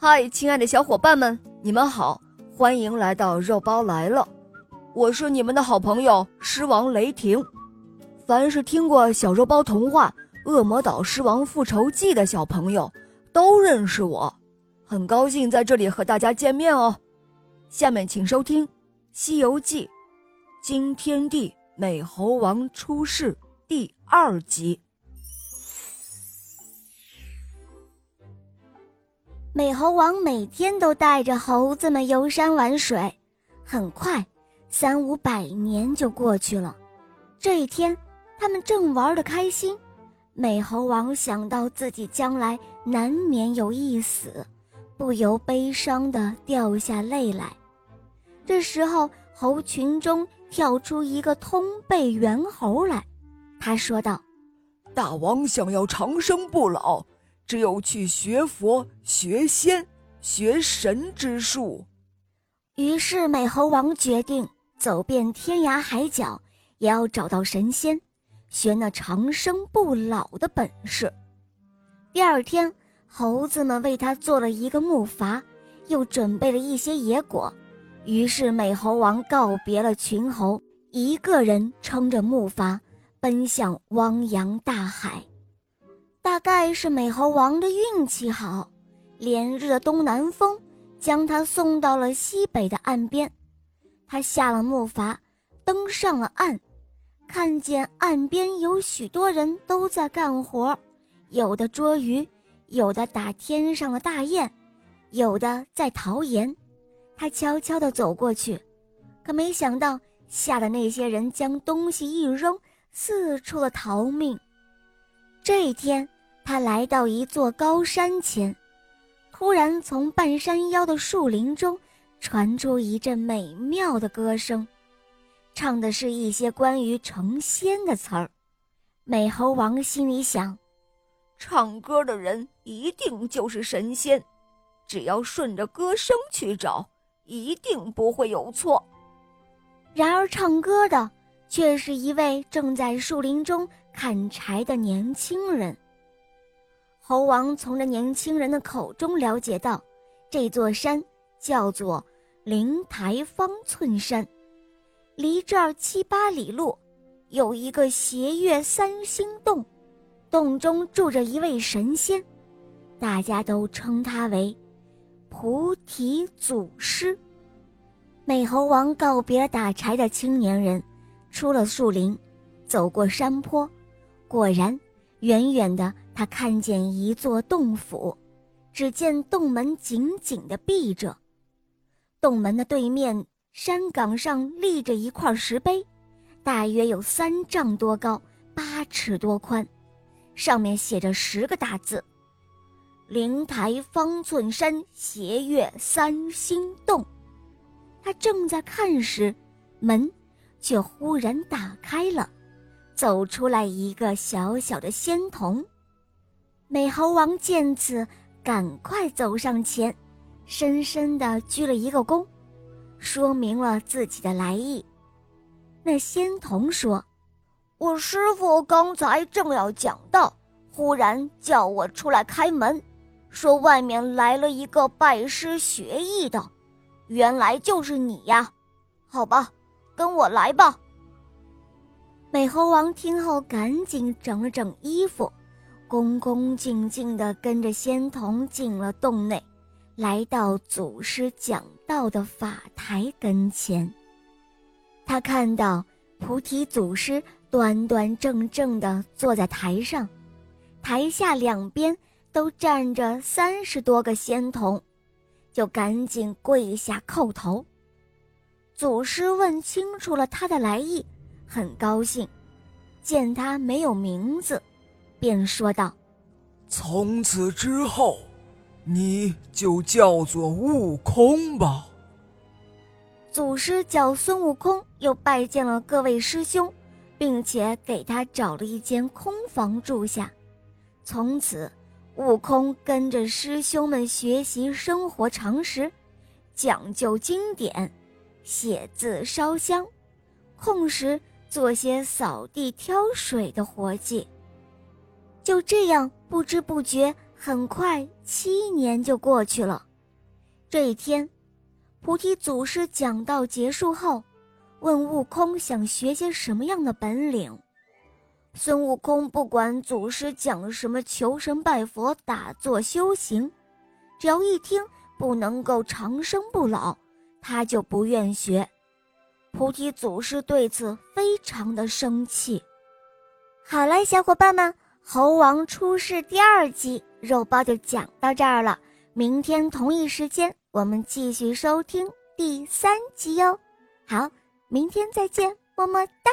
嗨，亲爱的小伙伴们，你们好，欢迎来到肉包来了。我是你们的好朋友狮王雷霆。凡是听过小肉包童话《恶魔岛狮王复仇记》的小朋友，都认识我。很高兴在这里和大家见面哦。下面请收听《西游记》，惊天地美猴王出世第二集。美猴王每天都带着猴子们游山玩水，很快，三五百年就过去了。这一天，他们正玩得开心，美猴王想到自己将来难免有一死，不由悲伤地掉下泪来。这时候，猴群中跳出一个通背猿猴来，他说道：“大王想要长生不老。”只有去学佛、学仙、学神之术。于是美猴王决定走遍天涯海角，也要找到神仙，学那长生不老的本事。第二天，猴子们为他做了一个木筏，又准备了一些野果。于是美猴王告别了群猴，一个人撑着木筏，奔向汪洋大海。大概是美猴王的运气好，连日的东南风将他送到了西北的岸边。他下了木筏，登上了岸，看见岸边有许多人都在干活，有的捉鱼，有的打天上的大雁，有的在淘盐。他悄悄地走过去，可没想到吓得那些人将东西一扔，四处的逃命。这一天。他来到一座高山前，突然从半山腰的树林中传出一阵美妙的歌声，唱的是一些关于成仙的词儿。美猴王心里想：唱歌的人一定就是神仙，只要顺着歌声去找，一定不会有错。然而，唱歌的却是一位正在树林中砍柴的年轻人。猴王从这年轻人的口中了解到，这座山叫做灵台方寸山，离这儿七八里路，有一个斜月三星洞，洞中住着一位神仙，大家都称他为菩提祖师。美猴王告别打柴的青年人，出了树林，走过山坡，果然，远远的。他看见一座洞府，只见洞门紧紧地闭着。洞门的对面山岗上立着一块石碑，大约有三丈多高，八尺多宽，上面写着十个大字：“灵台方寸山斜月三星洞。”他正在看时，门却忽然打开了，走出来一个小小的仙童。美猴王见此，赶快走上前，深深地鞠了一个躬，说明了自己的来意。那仙童说：“我师傅刚才正要讲道，忽然叫我出来开门，说外面来了一个拜师学艺的，原来就是你呀。好吧，跟我来吧。”美猴王听后，赶紧整了整衣服。恭恭敬敬地跟着仙童进了洞内，来到祖师讲道的法台跟前。他看到菩提祖师端端正正地坐在台上，台下两边都站着三十多个仙童，就赶紧跪下叩头。祖师问清楚了他的来意，很高兴，见他没有名字。便说道：“从此之后，你就叫做悟空吧。”祖师叫孙悟空，又拜见了各位师兄，并且给他找了一间空房住下。从此，悟空跟着师兄们学习生活常识，讲究经典，写字烧香，空时做些扫地挑水的活计。就这样，不知不觉，很快七年就过去了。这一天，菩提祖师讲道结束后，问悟空想学些什么样的本领。孙悟空不管祖师讲什么求神拜佛、打坐修行，只要一听不能够长生不老，他就不愿学。菩提祖师对此非常的生气。好了，小伙伴们，《猴王出世》第二集肉包就讲到这儿了。明天同一时间，我们继续收听第三集哟。好，明天再见，么么哒。